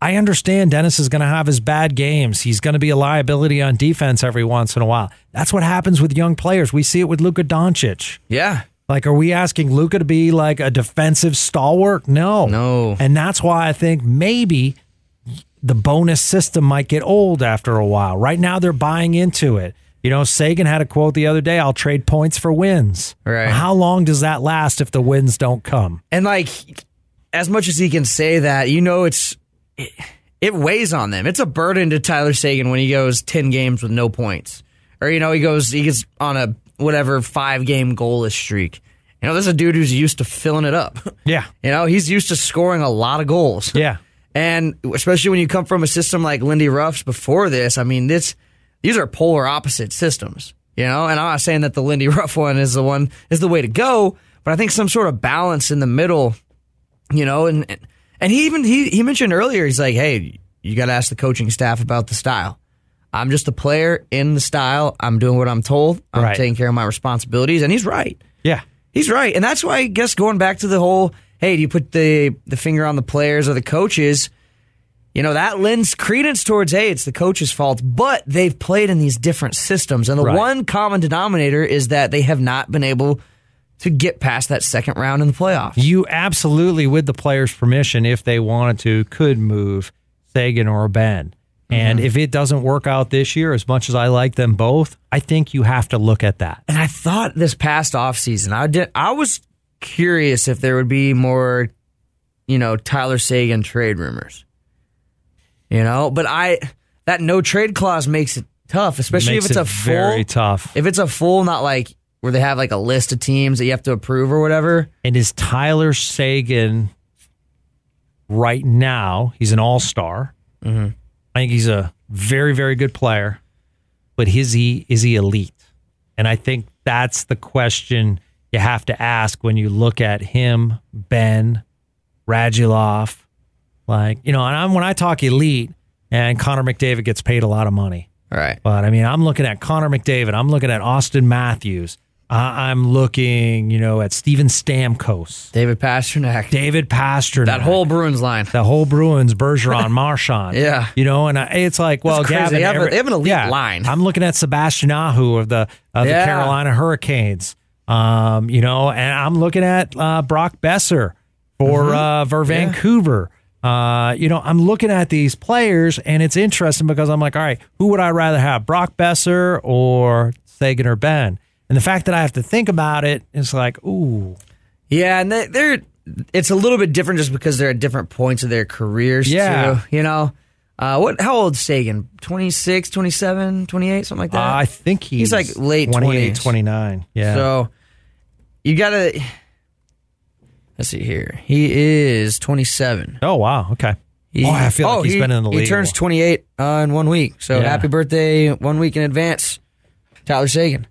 I understand Dennis is going to have his bad games. He's going to be a liability on defense every once in a while. That's what happens with young players. We see it with Luka Doncic. yeah. Like, are we asking Luka to be like a defensive stalwart? No. No. And that's why I think maybe the bonus system might get old after a while. Right now, they're buying into it. You know, Seguin had a quote the other day I'll trade points for wins. Right. How long does that last if the wins don't come? And like, as much as he can say that, you know, it's it, it weighs on them. It's a burden to Tyler Seguin when he goes ten games with no points, or you know, he goes he gets on a whatever five game goalless streak. You know, there's a dude who's used to filling it up. Yeah. You know, he's used to scoring a lot of goals. Yeah. And especially when you come from a system like Lindy Ruff's before this, I mean, this these are polar opposite systems. You know, and I'm not saying that the Lindy Ruff one is the one is the way to go, but I think some sort of balance in the middle, you know, and and he even he he mentioned earlier, he's like, hey, you got to ask the coaching staff about the style. I'm just a player in the style. I'm doing what I'm told. I'm Right. taking care of my responsibilities, and he's right. Yeah. He's right, and that's why I guess going back to the whole, hey, do you put the the finger on the players or the coaches? You know that lends credence towards, hey, it's the coach's fault, but they've played in these different systems, and the Right. one common denominator is that they have not been able to get past that second round in the playoffs. You absolutely, with the players' permission, if they wanted to, could move Seguin or Benn. And Mm-hmm. if it doesn't work out this year, as much as I like them both, I think you have to look at that. And I thought this past offseason, I did I was curious if there would be more, you know, Tyler Seguin trade rumors. You know, but I that no trade clause makes it tough, especially Makes if it's it a full very tough. If it's a full, not like where they have like a list of teams that you have to approve or whatever. And is Tyler Seguin right now? He's an all star. Mm-hmm. I think he's a very, very good player, but is he is he elite? And I think that's the question you have to ask when you look at him, Benn, Radulov. Like you know, and I'm, when I talk elite, and Connor McDavid gets paid a lot of money. Right. But I mean, I'm looking at Connor McDavid. I'm looking at Auston Matthews. Uh, I'm looking, you know, at Steven Stamkos, David Pastrnak. David Pastrnak, that whole Bruins line. the whole Bruins, Bergeron, Marchand. Yeah. you know, and I, it's like, well, That's crazy. Gavin, They have a- they have an elite yeah, line. I'm looking at Sebastian Aho of the of Yeah. the Carolina Hurricanes. Um, you know, and I'm looking at uh, Brock Boeser for Mm-hmm. uh, for Vancouver. Uh, you know, I'm looking at these players, and it's interesting because I'm like, all right, who would I rather have, Brock Boeser or Seguin or Benn? And the fact that I have to think about it is like, ooh, Yeah, and they, they're it's a little bit different just because they're at different points of their careers Yeah. too. You know. Uh, what how old is Seguin? 26, 27, 28, something like that? I think he's, He's like late 28, 20s. 29. Yeah. So you gotta let's see here. He is twenty seven. oh wow, okay. He, oh, I feel like he's he- been in the league. He turns twenty eight uh, in one week. So Yeah. happy birthday one week in advance, Tyler Seguin.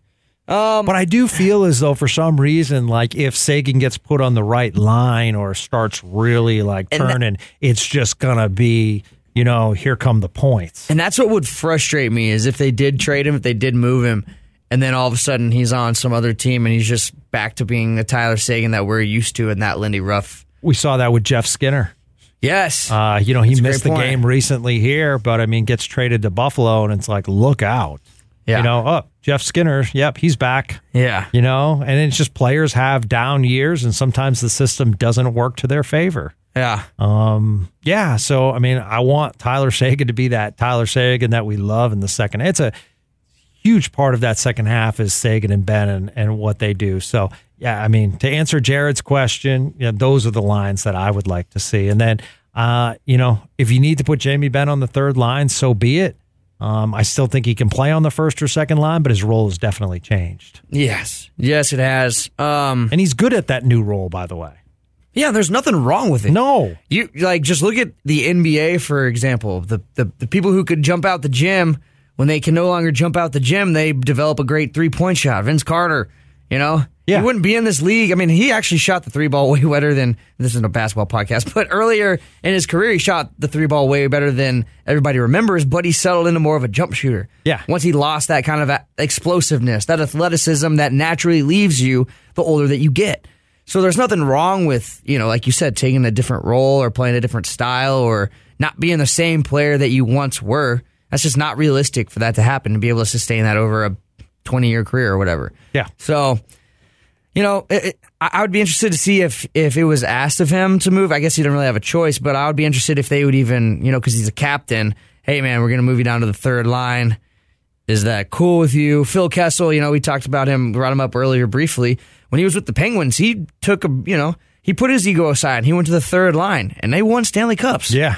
Um, But I do feel as though for some reason, like if Seguin gets put on the right line or starts really like And that- turning, it's just gonna be, you know, here come the points. And that's what would frustrate me is if they did trade him, if they did move him, and then all of a sudden he's on some other team and he's just back to being the Tyler Seguin that we're used to and that Lindy Ruff. We saw that with Jeff Skinner. Yes. Uh, you know, he That's missed the point. game recently here, but I mean, gets traded to Buffalo, and it's like, look out. Yeah. You know, oh, Jeff Skinner, yep, he's back. yeah. You know, and it's just players have down years, and sometimes the system doesn't work to their favor. Yeah. Um, yeah. So, I mean, I want Tyler Seguin to be that Tyler Seguin that we love in the second. It's a huge part of that second half is Seguin and Benn and, and what they do. So, yeah, I mean, to answer Jared's question, yeah, those are the lines that I would like to see. And then, uh, you know, if you need to put Jamie Benn on the third line, so be it. Um, I still think he can play on the first or second line, but his role has definitely changed. Yes. Yes, it has. Um, And he's good at that new role, by the way. yeah, there's nothing wrong with it. No. You like just look at the NBA for example. The, the the people who could jump out the gym when they can no longer jump out the gym, they develop a great three point shot. Vince Carter, You know, Yeah. he wouldn't be in this league. I mean, he actually shot the three ball way better than this isn't a basketball podcast, but earlier in his career, he shot the three ball way better than everybody remembers. But he settled into more of a jump shooter. Yeah. Once he lost that kind of explosiveness, that athleticism that naturally leaves you the older that you get. So there's nothing wrong with you know, like you said, taking a different role or playing a different style or not being the same player that you once were. That's just not realistic for that to happen to be able to sustain that over a 20 year career or whatever. Yeah. So, you know, it, it, I I would be interested to see if if it was asked of him to move. I guess he didn't really have a choice, but I would be interested if they would even, you know, because he's a captain. Hey, man, we're going to move you down to the third line. Is that cool with you? Phil Kessel, you know, we talked about him, brought him up earlier briefly. When he was with the Penguins, he took a, you know, he put his ego aside. He went to the third line, and they won Stanley Cups. Yeah.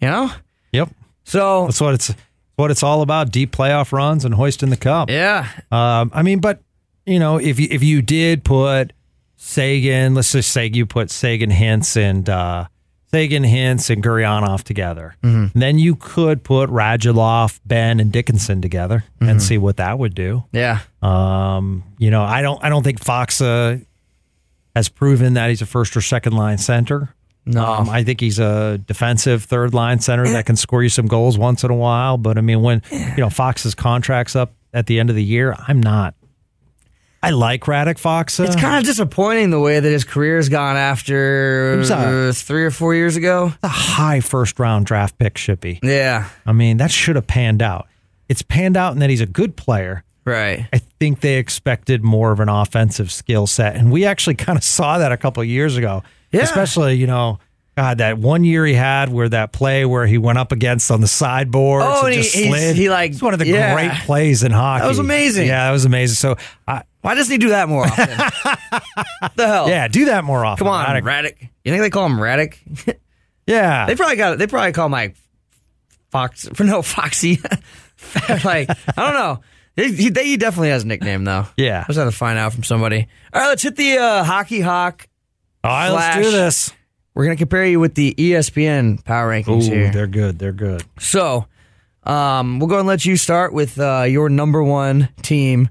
You know, Yep. so That's what it's what it's all about: deep playoff runs and hoisting the cup. yeah, Um, I mean, but you know, if you if you did put Seguin, let's just say you put Seguin, Hintz, and uh, Seguin, Hintz, and Gurianov together, then you could put Radulov, Benn, and Dickinson together and see what that would do. yeah, Um, you know, I don't I don't think Faksa has proven that he's a first or second line center. No, Um, I think he's a defensive third line center that can score you some goals once in a while. But I mean, when you know Fox's contract's up at the end of the year, I'm not. I like Radek Fox. It's kind of disappointing the way that his career's gone after a- uh, three or four years ago. a high first round draft pick should be. Yeah, I mean, that should have panned out. It's panned out in that he's a good player. right. I think they expected more of an offensive skill set, and we actually kind of saw that a couple of years ago. Yeah. Especially, you know, God, that one year he had where that play where he went up against on the sideboard. Oh, and he- slid. he, like- it's one of the yeah. great plays in hockey. That was amazing. Yeah, that was amazing. So, I Why doesn't he do that more often? the hell? yeah, do that more often. Come on. Raddick. You think they call him Raddick? Yeah, they probably got. They probably call him like Fox. For no Foxy. like I don't know. He, he, definitely has a nickname though. Yeah. I was had to find out from somebody. All right, let's hit the uh, hockey hawk. All right, let's do this. We're gonna compare you with the ESPN power rankings Ooh, here. they're good. They're good. So, um, we'll go and let you start with uh, your number one team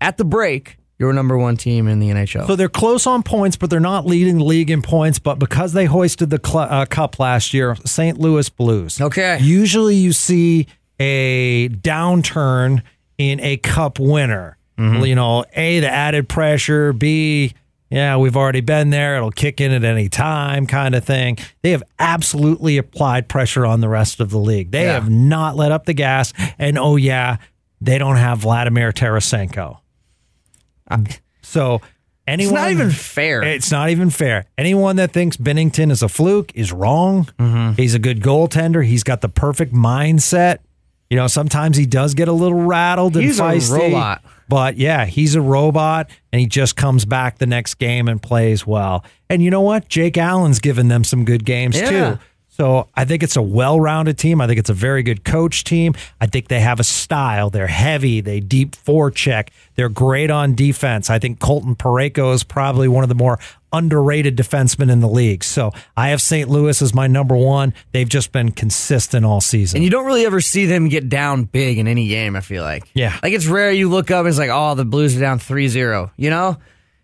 at the break. Your number one team in the NHL. So they're close on points, but they're not leading the league in points. But because they hoisted the cl- uh, cup last year, St. Louis Blues. Okay. Usually you see a downturn in a cup winner. Mm-hmm. You know, A, the added pressure, B, yeah, we've already been there. It'll kick in at any time, kind of thing. They have absolutely applied pressure on the rest of the league. They Yeah. have not let up the gas. And oh, yeah, they don't have Vladimir Tarasenko. Uh, so anyone. it's not even fair. it's not even fair. Anyone that thinks Binnington is a fluke is wrong. Mm-hmm. He's a good goaltender. He's got the perfect mindset. You know, sometimes he does get a little rattled and He's a feisty. robot. But yeah, he's a robot and he just comes back the next game and plays well. And you know what? Jake Allen's given them some good games Yeah. too. So I think it's a well-rounded team. I think it's a very good coach team. I think they have a style. They're heavy. They deep forecheck. They're great on defense. I think Colton Parayko is probably one of the more underrated defensemen in the league. So I have St. Louis as my number one. They've just been consistent all season. And you don't really ever see them get down big in any game, I feel like. Yeah. Like it's rare you look up and it's like, oh, the Blues are down 3 0. You know?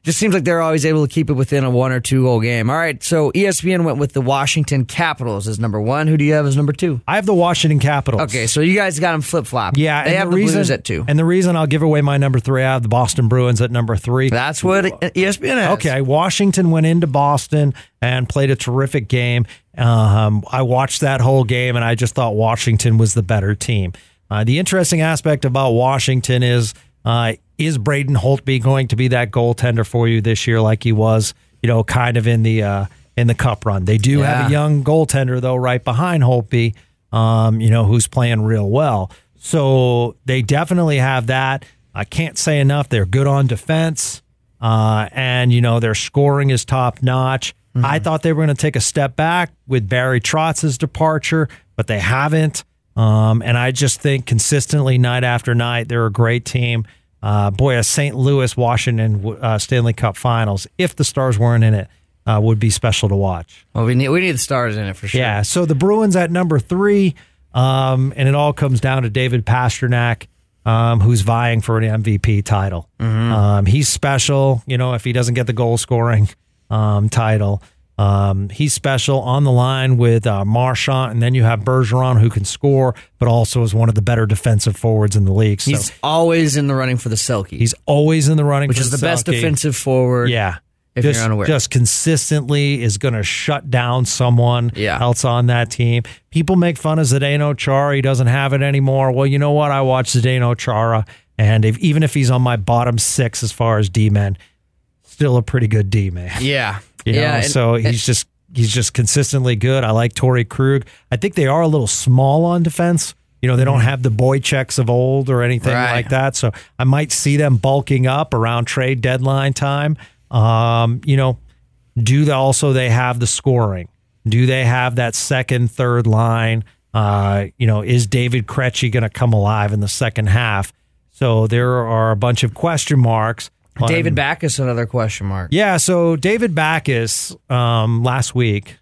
Just seems like they're always able to keep it within a one or two goal game. All right, so ESPN went with the Washington Capitals as number one. Who do you have as number two? I have the Washington Capitals. Okay, so you guys got them flip flop. Yeah, they have the the, reason, Blues at two. And the reason I'll give away my number three, I have the Boston Bruins at number three. That's what ESPN has. Okay, Washington went into Boston and played a terrific game. Um, I watched that whole game, and I just thought Washington was the better team. Uh, the interesting aspect about Washington is uh, is Braden Holtby going to be that goaltender for you this year, like he was, you know, kind of in the uh, in the Cup run? They do have a young goaltender though, right behind Holtby, um, you know, who's playing real well. So they definitely have that. I can't say enough. They're good on defense uh, and you know their scoring is top notch. I thought they were going to take a step back with Barry Trotz's departure, but they haven't. Um, and I just think consistently, night after night, they're a great team. Uh, boy, a St. Louis Washington uh, Stanley Cup Finals, if the Stars weren't in it, uh, would be special to watch. Well, we need we need the stars in it for sure. Yeah. So the Bruins at number three, um, and it all comes down to David Pastrnak. um, who's vying for an MVP title. Um, he's special, you know, if he doesn't get the goal scoring um, title. Um, he's special on the line with uh, Marchand, and then you have Bergeron who can score, but also is one of the better defensive forwards in the league. So He's always in the running for the Selke, he's always in the running, which is the best defensive forward. Yeah. if just, you're unaware. just consistently is going to shut down someone Yeah. else on that team. People make fun of Zdeno Chara. He doesn't have it anymore. Well, you know what? I watch Zdeno Chara, and if, even if he's on my bottom six as far as D men, still a pretty good D man. yeah, You know, yeah. and- so he's just he's just consistently good. I like Torrey Krug. I think they are a little small on defense. You know, they don't have the boy checks of old or anything Mm-hmm. Right. like that. So I might see them bulking up around trade deadline time. Um, you know, do they also they have the scoring? Do they have that second, third line? Uh, you know, is David Krejci going to come alive in the second half? So there are a bunch of question marks. On- David Backes, another question mark. yeah, so David Backes um, last week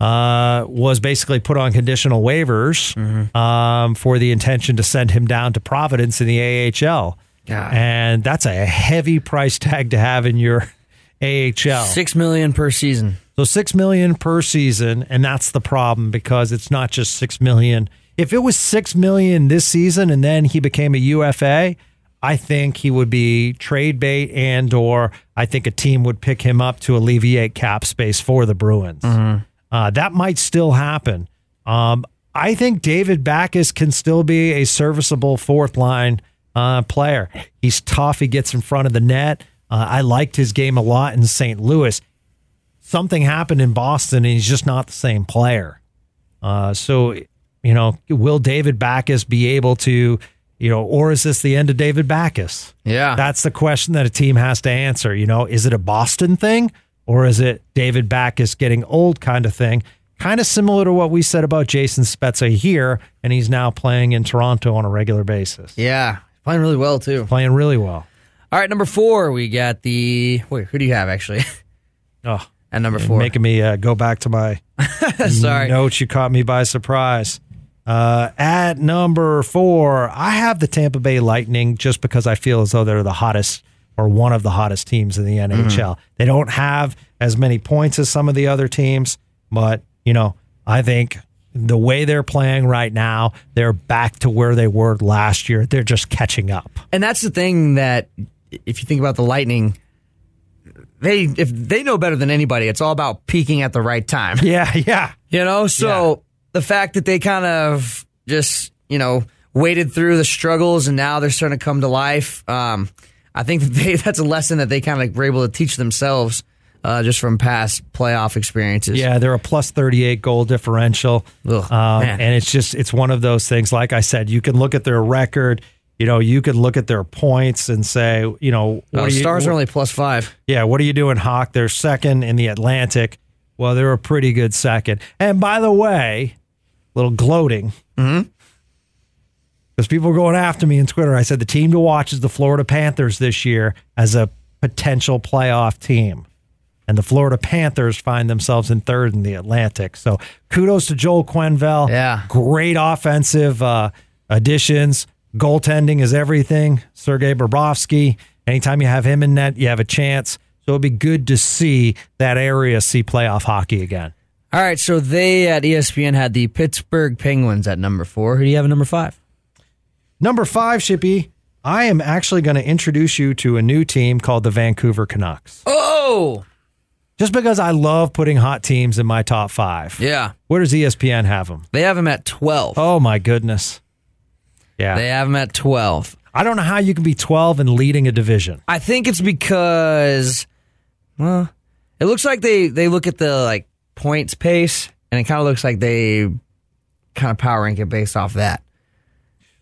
uh, was basically put on conditional waivers um, for the intention to send him down to Providence in the AHL. God. And that's a heavy price tag to have in your AHL. Six million per season. So six million per season, and that's the problem because it's not just six million. If it was six million this season and then he became a UFA, I think he would be trade bait and or I think a team would pick him up to alleviate cap space for the Bruins. Uh, that might still happen. Um, I think David Backes can still be a serviceable fourth line uh, player. He's tough. He gets in front of the net. Uh, I liked his game a lot in St. Louis something happened in Boston and he's just not the same player. Uh, so, you know, will David Backus be able to, you know, or is this the end of David Backes? Yeah. That's the question that a team has to answer. You know, is it a Boston thing or is it David Backes getting old kind of thing? Kind of similar to what we said about Jason Spezza here, and he's now playing in Toronto on a regular basis. yeah. Playing really well too. Playing really well. All right, number four, we got the wait, who do you have actually? Oh, and number four. making me uh, go back to my Sorry. notes. You caught me by surprise. Uh, at number four, I have the Tampa Bay Lightning just because I feel as though they're the hottest or one of the hottest teams in the NHL. They don't have as many points as some of the other teams, but you know, I think the way they're playing right now, they're back to where they were last year. They're just catching up. And that's the thing that if you think about the Lightning, they if they know better than anybody, it's all about peaking at the right time. Yeah, yeah. You know, so the fact that they kind of just, you know, waded through the struggles and now they're starting to come to life. Um, I think that they, that's a lesson that they kind of were able to teach themselves uh, just from past playoff experiences. Yeah, they're a plus 38 goal differential. Ugh, um, and it's just, it's one of those things. Like I said, you can look at their record, you know, you could look at their points and say, you know, Uh, what you- stars are only plus five. yeah, what are you doing, Hawk? They're second in the Atlantic. Well, they're a pretty good second. And by the way, little gloating. Mm-hmm. Because people were going after me on Twitter. I said the team to watch is the Florida Panthers this year as a potential playoff team. And the Florida Panthers find themselves in third in the Atlantic. So kudos to Joel Quenneville. Yeah. Great offensive uh, additions. Goaltending is everything. Sergei Bobrovsky. Anytime you have him in net, you have a chance. So it'd be good to see that area see playoff hockey again. All right, so they at ESPN had the Pittsburgh Penguins at number four. Who do you have at number five? Number five, Shippy, I am actually going to introduce you to a new team called the Vancouver Canucks. Oh, Just because I love putting hot teams in my top five. yeah. Where does ESPN have them? They have them at 12. Oh, my goodness. Yeah. They have them at 12. I don't know how you can be 12 and leading a division. I think it's because, well, it looks like they, they look at the like points pace, and it kind of looks like they kind of power rank it based off that.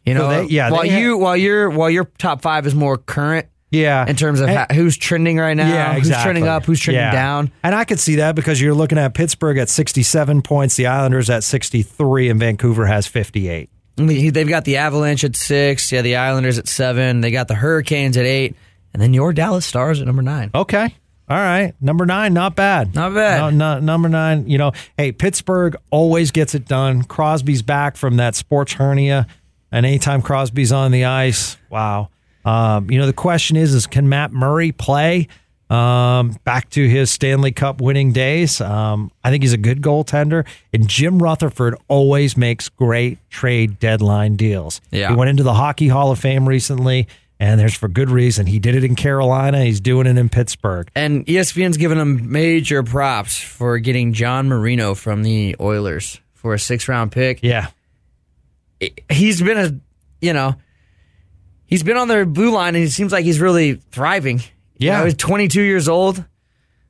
You So know, they- yeah, While you while your while your top five is more current Yeah. in terms of And- ha- who's trending right now, yeah, who's trending up, who's trending Yeah. down. And I could see that because you're looking at Pittsburgh at 67 points, the Islanders at 63, and Vancouver has 58. They've got the Avalanche at six, yeah, the Islanders at seven, they got the Hurricanes at eight, and then your Dallas Stars at number nine. Okay. All right. Number nine, not bad. Not bad. No, no, number nine, you know, hey, Pittsburgh always gets it done. Crosby's back from that sports hernia. And anytime Crosby's on the ice, wow. Um, you know, the question is, is can Matt Murray play um, back to his Stanley Cup winning days? Um, I think he's a good goaltender. And Jim Rutherford always makes great trade deadline deals. Yeah. He went into the Hockey Hall of Fame recently, and there's for good reason. He did it in Carolina. He's doing it in Pittsburgh. And ESPN's giving him major props for getting John Marino from the Oilers for a six round pick. Yeah. He's been a, you know, he's been on their blue line and it seems like he's really thriving. You Yeah. know, he's 22 years old.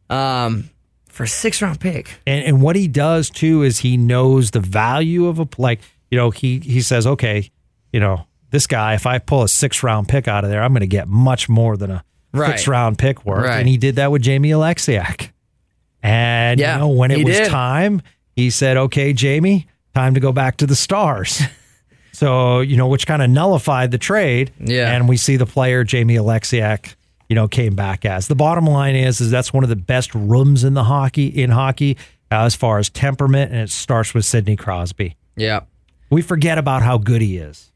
Um, for a six round pick. And, and what he does too is he knows the value of a like you know he he says okay you know this guy if I pull a six round pick out of there I'm going to get much more than a Right. six round pick worth Right. and he did that with Jamie Oleksiak and Yeah, you know when it was did. time he said okay Jamie time to go back to the stars so you know which kind of nullified the trade Yeah. and we see the player Jamie Oleksiak you know came back as the bottom line is is that's one of the best rooms in the hockey in hockey uh, as far as temperament and it starts with Sidney Crosby Yeah. we forget about how good he is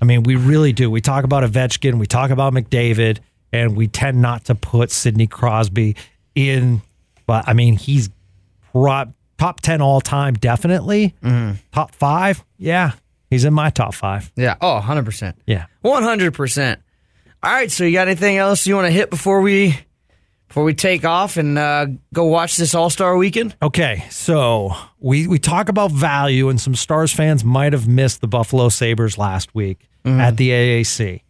I mean we really do we talk about Ovechkin we talk about McDavid and we tend not to put Sidney Crosby in but I mean he's top 10 all time definitely mm-hmm. top 5 yeah he's in my top 5 Yeah. Oh, 100%. yeah 100%. All right, so you got anything else you want to hit before we before we take off and uh, go watch this All-Star weekend? Okay, so we we talk about value, and some Stars fans might have missed the Buffalo Sabres last week at the AAC.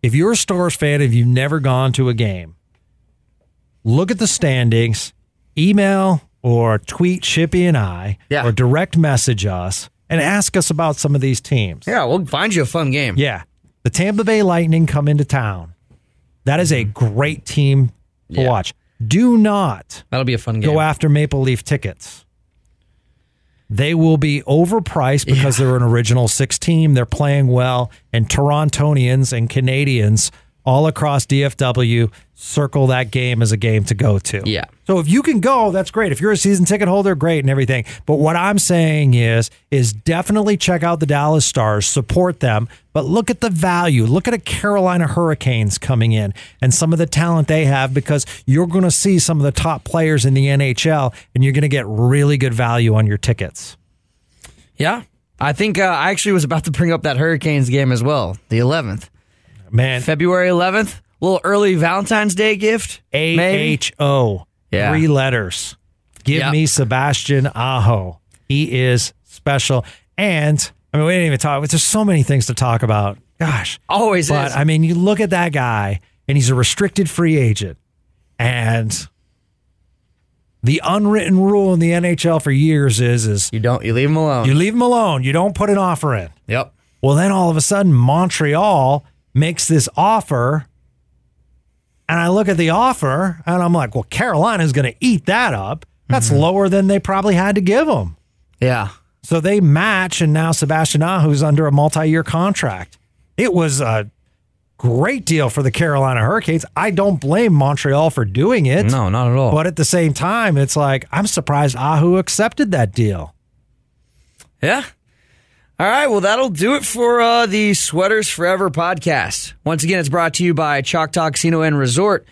If you're a Stars fan, if you've never gone to a game, look at the standings, email or tweet Shippy and I, Yeah. or direct message us and ask us about some of these teams. Yeah, we'll find you a fun game. Yeah. The Tampa Bay Lightning come into town. That is a great team to Yeah. watch. Do not That'll be a fun game. go after Maple Leaf tickets. They will be overpriced because they're an original six team. They're playing well, and Torontonians and Canadians all across DFW circle that game as a game to go to. Yeah. So if you can go, that's great. If you're a season ticket holder, great and everything. But what I'm saying is, is definitely check out the Dallas Stars, support them, but look at the value. Look at a Carolina Hurricanes coming in and some of the talent they have because you're going to see some of the top players in the NHL and you're going to get really good value on your tickets. Yeah. I think uh, I actually was about to bring up that Hurricanes game as well, the 11th. Man, February 11th, little early Valentine's Day gift. A? H O. Yeah. Three letters. Give Yep. me Sebastian Aho. He is special. And I mean, we didn't even talk. There's so many things to talk about. Gosh. Always But is. I mean, you look at that guy, and he's a restricted free agent. And the unwritten rule in the NHL for years is is you don't, you leave him alone. you leave him alone. You don't put an offer in. yep. Well, then all of a sudden, Montreal makes this offer. And I look at the offer and I'm like, well, Carolina's going to eat that up. That's mm-hmm. lower than they probably had to give him. Yeah. So they match, and now Sebastian Aho's under a multi year contract. It was a great deal for the Carolina Hurricanes. I don't blame Montreal for doing it. No, not at all. But at the same time, it's like, I'm surprised Aho accepted that deal. Yeah. All right. Well, that'll do it for uh, the Sweaters Forever podcast. Once again, it's brought to you by Choctaw Casino and Resort.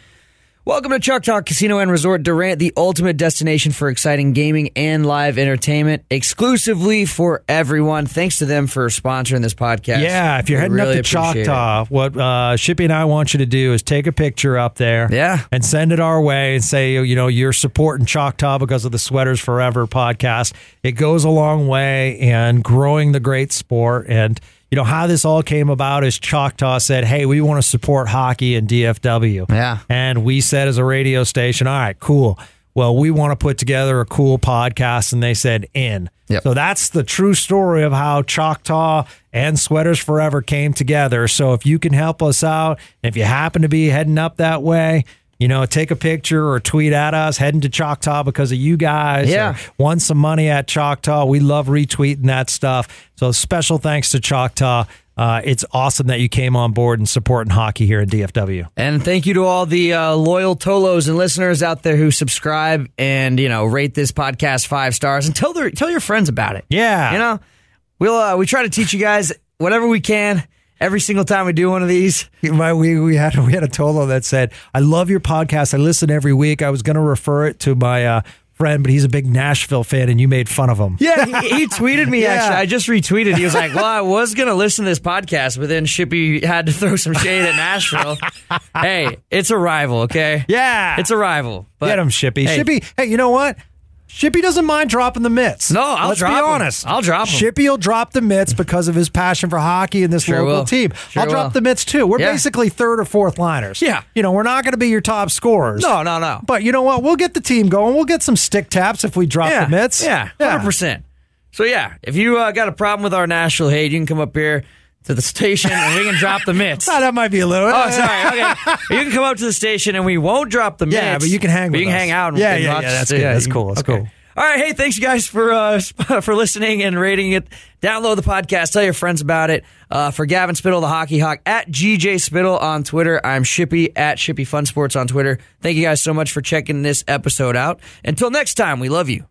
Welcome to Choctaw Casino and Resort Durant, the ultimate destination for exciting gaming and live entertainment, exclusively for everyone. Thanks to them for sponsoring this podcast. Yeah, if you're We heading really up to appreciate it. Choctaw, what uh, Shippy and I want you to do is take a picture up there, Yeah. and send it our way, and say you know you're supporting Choctaw because of the Sweaters Forever podcast. It goes a long way in growing the great sport, and you know how this all came about is Choctaw said, "Hey, we want to support hockey in DFW," Yeah. and we said as a radio station, "All right, cool." Well, we want to put together a cool podcast, and they said, "In." Yep. So that's the true story of how Choctaw and Sweaters Forever came together. So if you can help us out, if you happen to be heading up that way, you know, take a picture or tweet at us heading to Choctaw because of you guys. Yeah. won some money at Choctaw. We love retweeting that stuff. So special thanks to Choctaw. Uh, it's awesome that you came on board and supporting hockey here in DFW. And thank you to all the uh, loyal Tolos and listeners out there who subscribe and you know rate this podcast five stars and tell their tell your friends about it. Yeah. You know, we'll uh, we try to teach you guys whatever we can every single time we do one of these. My, we we had we had a Tolo that said, "I love your podcast. I listen every week. I was going to refer it to my uh, friend, but he's a big Nashville fan, and you made fun of him." Yeah, he, he tweeted me Yeah. actually. I just retweeted. He was like, "Well, I was gonna listen to this podcast, but then Shippy had to throw some shade at Nashville. hey, it's a rival, okay? Yeah. it's a rival. But Get him, Shippy. hey, Shippy. Hey, you know what? Shippy doesn't mind dropping the mitts. No, I'll Let's drop be honest. I'll drop 'em. Shippy will drop the mitts because of his passion for hockey and this Sure local will. team. Sure I'll drop the mitts too. We're Yeah. basically third or fourth liners. Yeah. You know, we're not going to be your top scorers. No, no, no. But you know what? We'll get the team going. We'll get some stick taps if we drop yeah, the mitts. Yeah, hundred percent. So yeah, if you uh, got a problem with our national hate, you can come up here to the station and we can drop the mitts. Ah, that might be a little. Oh, sorry. Okay, you can come up to the station and we won't drop the mitts. Yeah, but you can hang but you can us. hang out. And, Yeah, and yeah, watch yeah, that's good. That's cool. That's cool. All right, hey, thanks you guys for uh, for listening and rating it. Download the podcast, tell your friends about it. Uh, for Gavin Spittle, the Hockey Hawk at GJ Spittle on Twitter. I'm Shippy at Shippy Fun Sports on Twitter. Thank you guys so much for checking this episode out. Until next time, we love you.